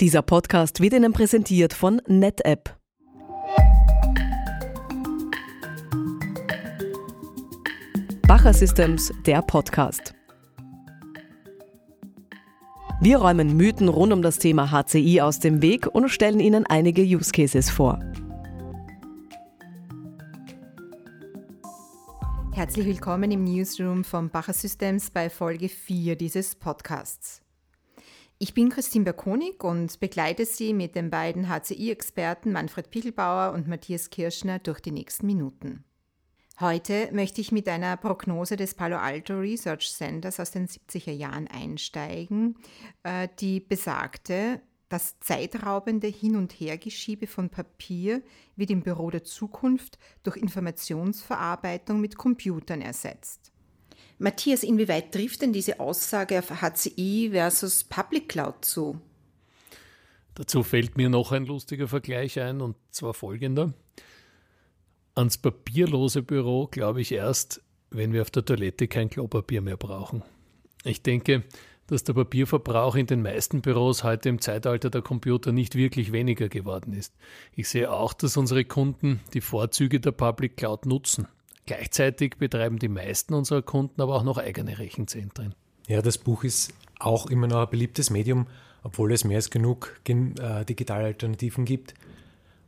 Dieser Podcast wird Ihnen präsentiert von NetApp. Bacher Systems, der Podcast. Wir räumen Mythen rund um das Thema HCI aus dem Weg und stellen Ihnen einige Use Cases vor. Herzlich willkommen im Newsroom von Bacher Systems bei Folge 4 dieses Podcasts. Ich bin Christine Berkonig und begleite Sie mit den beiden HCI-Experten Manfred Pichelbauer und Matthias Kirschner durch die nächsten Minuten. Heute möchte ich mit einer Prognose des Palo Alto Research Centers aus den 70er Jahren einsteigen, äh, die besagte, das zeitraubende Hin- und Hergeschiebe von Papier wird im Büro der Zukunft durch Informationsverarbeitung mit Computern ersetzt. Matthias, inwieweit trifft denn diese Aussage auf HCI versus Public Cloud zu? Dazu fällt mir noch ein lustiger Vergleich ein, und zwar folgender. Ans papierlose Büro glaube ich erst, wenn wir auf der Toilette kein Klopapier mehr brauchen. Ich denke, dass der Papierverbrauch in den meisten Büros heute im Zeitalter der Computer nicht wirklich weniger geworden ist. Ich sehe auch, dass unsere Kunden die Vorzüge der Public Cloud nutzen. Gleichzeitig betreiben die meisten unserer Kunden aber auch noch eigene Rechenzentren. Ja, das Buch ist auch immer noch ein beliebtes Medium, obwohl es mehr als genug äh, digitale Alternativen gibt.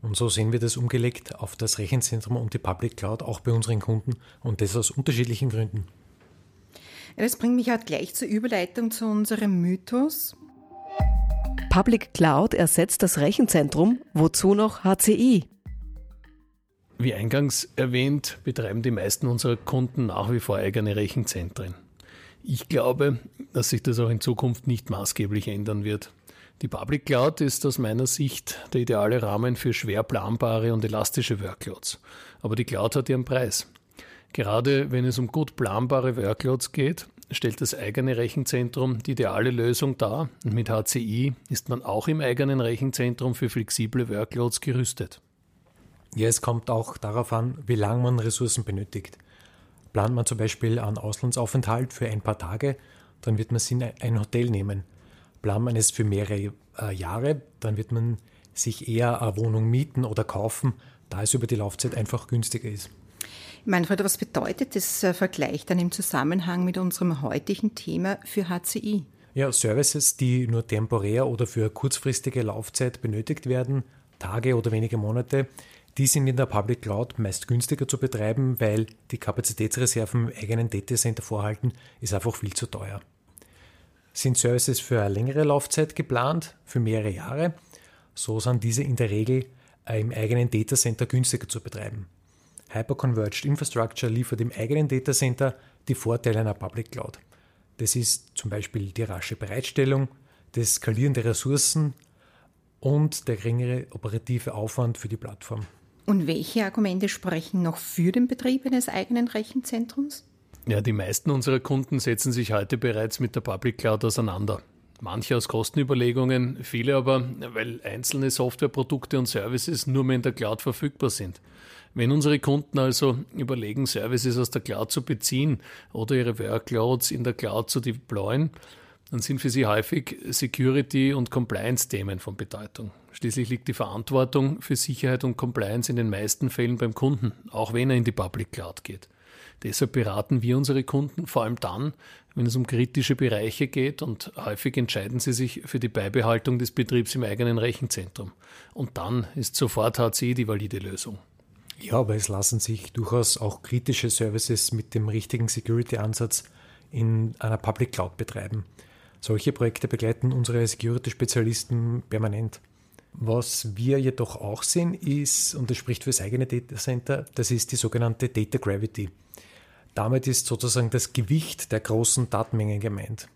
Und so sehen wir das umgelegt auf das Rechenzentrum und die Public Cloud auch bei unseren Kunden und das aus unterschiedlichen Gründen. Das bringt mich halt gleich zur Überleitung zu unserem Mythos. Public Cloud ersetzt das Rechenzentrum, wozu noch HCI? Wie eingangs erwähnt, betreiben die meisten unserer Kunden nach wie vor eigene Rechenzentren. Ich glaube, dass sich das auch in Zukunft nicht maßgeblich ändern wird. Die Public Cloud ist aus meiner Sicht der ideale Rahmen für schwer planbare und elastische Workloads. Aber die Cloud hat ihren Preis. Gerade wenn es um gut planbare Workloads geht, stellt das eigene Rechenzentrum die ideale Lösung dar und mit HCI ist man auch im eigenen Rechenzentrum für flexible Workloads gerüstet. Ja, es kommt auch darauf an, wie lange man Ressourcen benötigt. Plant man zum Beispiel einen Auslandsaufenthalt für ein paar Tage, dann wird man sich ein Hotel nehmen. Plant man es für mehrere äh, Jahre, dann wird man sich eher eine Wohnung mieten oder kaufen, da es über die Laufzeit einfach günstiger ist. Manfred, was bedeutet das äh, Vergleich dann im Zusammenhang mit unserem heutigen Thema für HCI? Ja, Services, die nur temporär oder für kurzfristige Laufzeit benötigt werden, Tage oder wenige Monate, die sind in der Public Cloud meist günstiger zu betreiben, weil die Kapazitätsreserven im eigenen Datacenter vorhalten, ist einfach viel zu teuer. Sind Services für eine längere Laufzeit geplant, für mehrere Jahre, so sind diese in der Regel äh, im eigenen Datacenter günstiger zu betreiben. Hyperconverged Infrastructure liefert im eigenen Datacenter die Vorteile einer Public Cloud. Das ist zum Beispiel die rasche Bereitstellung, das Skalieren der Ressourcen und der geringere operative Aufwand für die Plattform. Und welche Argumente sprechen noch für den Betrieb eines eigenen Rechenzentrums? Ja, die meisten unserer Kunden setzen sich heute bereits mit der Public Cloud auseinander. Manche aus Kostenüberlegungen, viele aber, weil einzelne Softwareprodukte und Services nur mehr in der Cloud verfügbar sind. Wenn unsere Kunden also überlegen, Services aus der Cloud zu beziehen oder ihre Workloads in der Cloud zu deployen, dann sind für sie häufig Security- und Compliance-Themen von Bedeutung. Schließlich liegt die Verantwortung für Sicherheit und Compliance in den meisten Fällen beim Kunden, auch wenn er in die Public Cloud geht. Deshalb beraten wir unsere Kunden vor allem dann, wenn es um kritische Bereiche geht und häufig entscheiden sie sich für die Beibehaltung des Betriebs im eigenen Rechenzentrum. Und dann ist sofort HCI die valide Lösung. Ja, aber es lassen sich durchaus auch kritische Services mit dem richtigen Security-Ansatz in einer Public Cloud betreiben. Solche Projekte begleiten unsere Security-Spezialisten permanent. Was wir jedoch auch sehen ist, und das spricht für das eigene Data Center, das ist die sogenannte Data Gravity. Damit ist sozusagen das Gewicht der großen Datenmengen gemeint.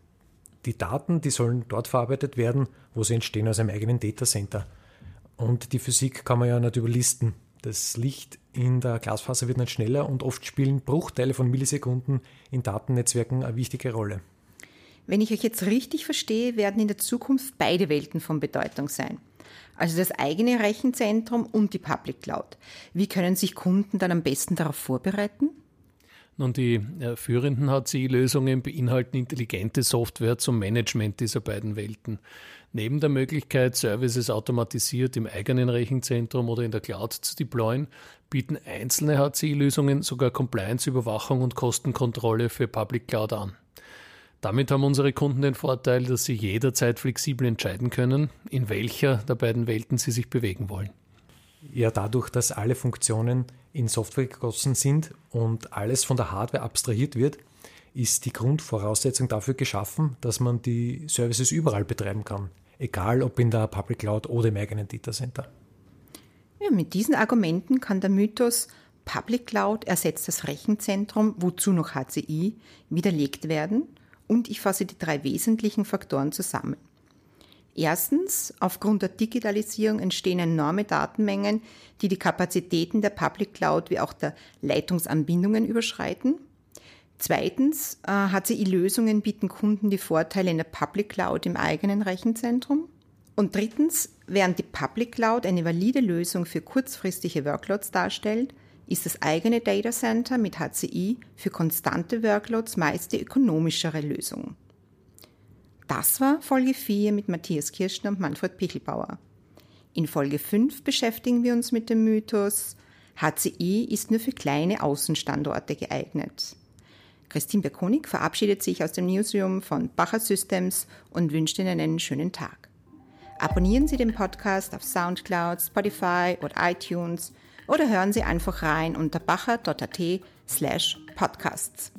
Die Daten, die sollen dort verarbeitet werden, wo sie entstehen aus einem eigenen Data Center. Und die Physik kann man ja nicht überlisten. Das Licht in der Glasfaser wird nicht schneller und oft spielen Bruchteile von Millisekunden in Datennetzwerken eine wichtige Rolle. Wenn ich euch jetzt richtig verstehe, werden in der Zukunft beide Welten von Bedeutung sein. Also das eigene Rechenzentrum und die Public Cloud. Wie können sich Kunden dann am besten darauf vorbereiten? Nun, die äh, führenden HCI-Lösungen beinhalten intelligente Software zum Management dieser beiden Welten. Neben der Möglichkeit, Services automatisiert im eigenen Rechenzentrum oder in der Cloud zu deployen, bieten einzelne HCI-Lösungen sogar Compliance-Überwachung und Kostenkontrolle für Public Cloud an. Damit haben unsere Kunden den Vorteil, dass sie jederzeit flexibel entscheiden können, in welcher der beiden Welten sie sich bewegen wollen. Ja, dadurch, dass alle Funktionen in Software gegossen sind und alles von der Hardware abstrahiert wird, ist die Grundvoraussetzung dafür geschaffen, dass man die Services überall betreiben kann, egal ob in der Public Cloud oder im eigenen Data Center. Ja, mit diesen Argumenten kann der Mythos Public Cloud ersetzt das Rechenzentrum, wozu noch HCI, widerlegt werden und ich fasse die drei wesentlichen Faktoren zusammen. Erstens, aufgrund der Digitalisierung entstehen enorme Datenmengen, die die Kapazitäten der Public Cloud wie auch der Leitungsanbindungen überschreiten. Zweitens, HCI-Lösungen bieten Kunden die Vorteile in der Public Cloud im eigenen Rechenzentrum. Und drittens, während die Public Cloud eine valide Lösung für kurzfristige Workloads darstellt, ist das eigene Data Center mit HCI für konstante Workloads meist die ökonomischere Lösung. Das war Folge 4 mit Matthias Kirschner und Manfred Pichelbauer. In Folge 5 beschäftigen wir uns mit dem Mythos, HCI ist nur für kleine Außenstandorte geeignet. Christine Berkonig verabschiedet sich aus dem Newsroom von Bacher Systems und wünscht Ihnen einen schönen Tag. Abonnieren Sie den Podcast auf Soundcloud, Spotify oder iTunes oder hören Sie einfach rein unter bacher.at slash podcasts.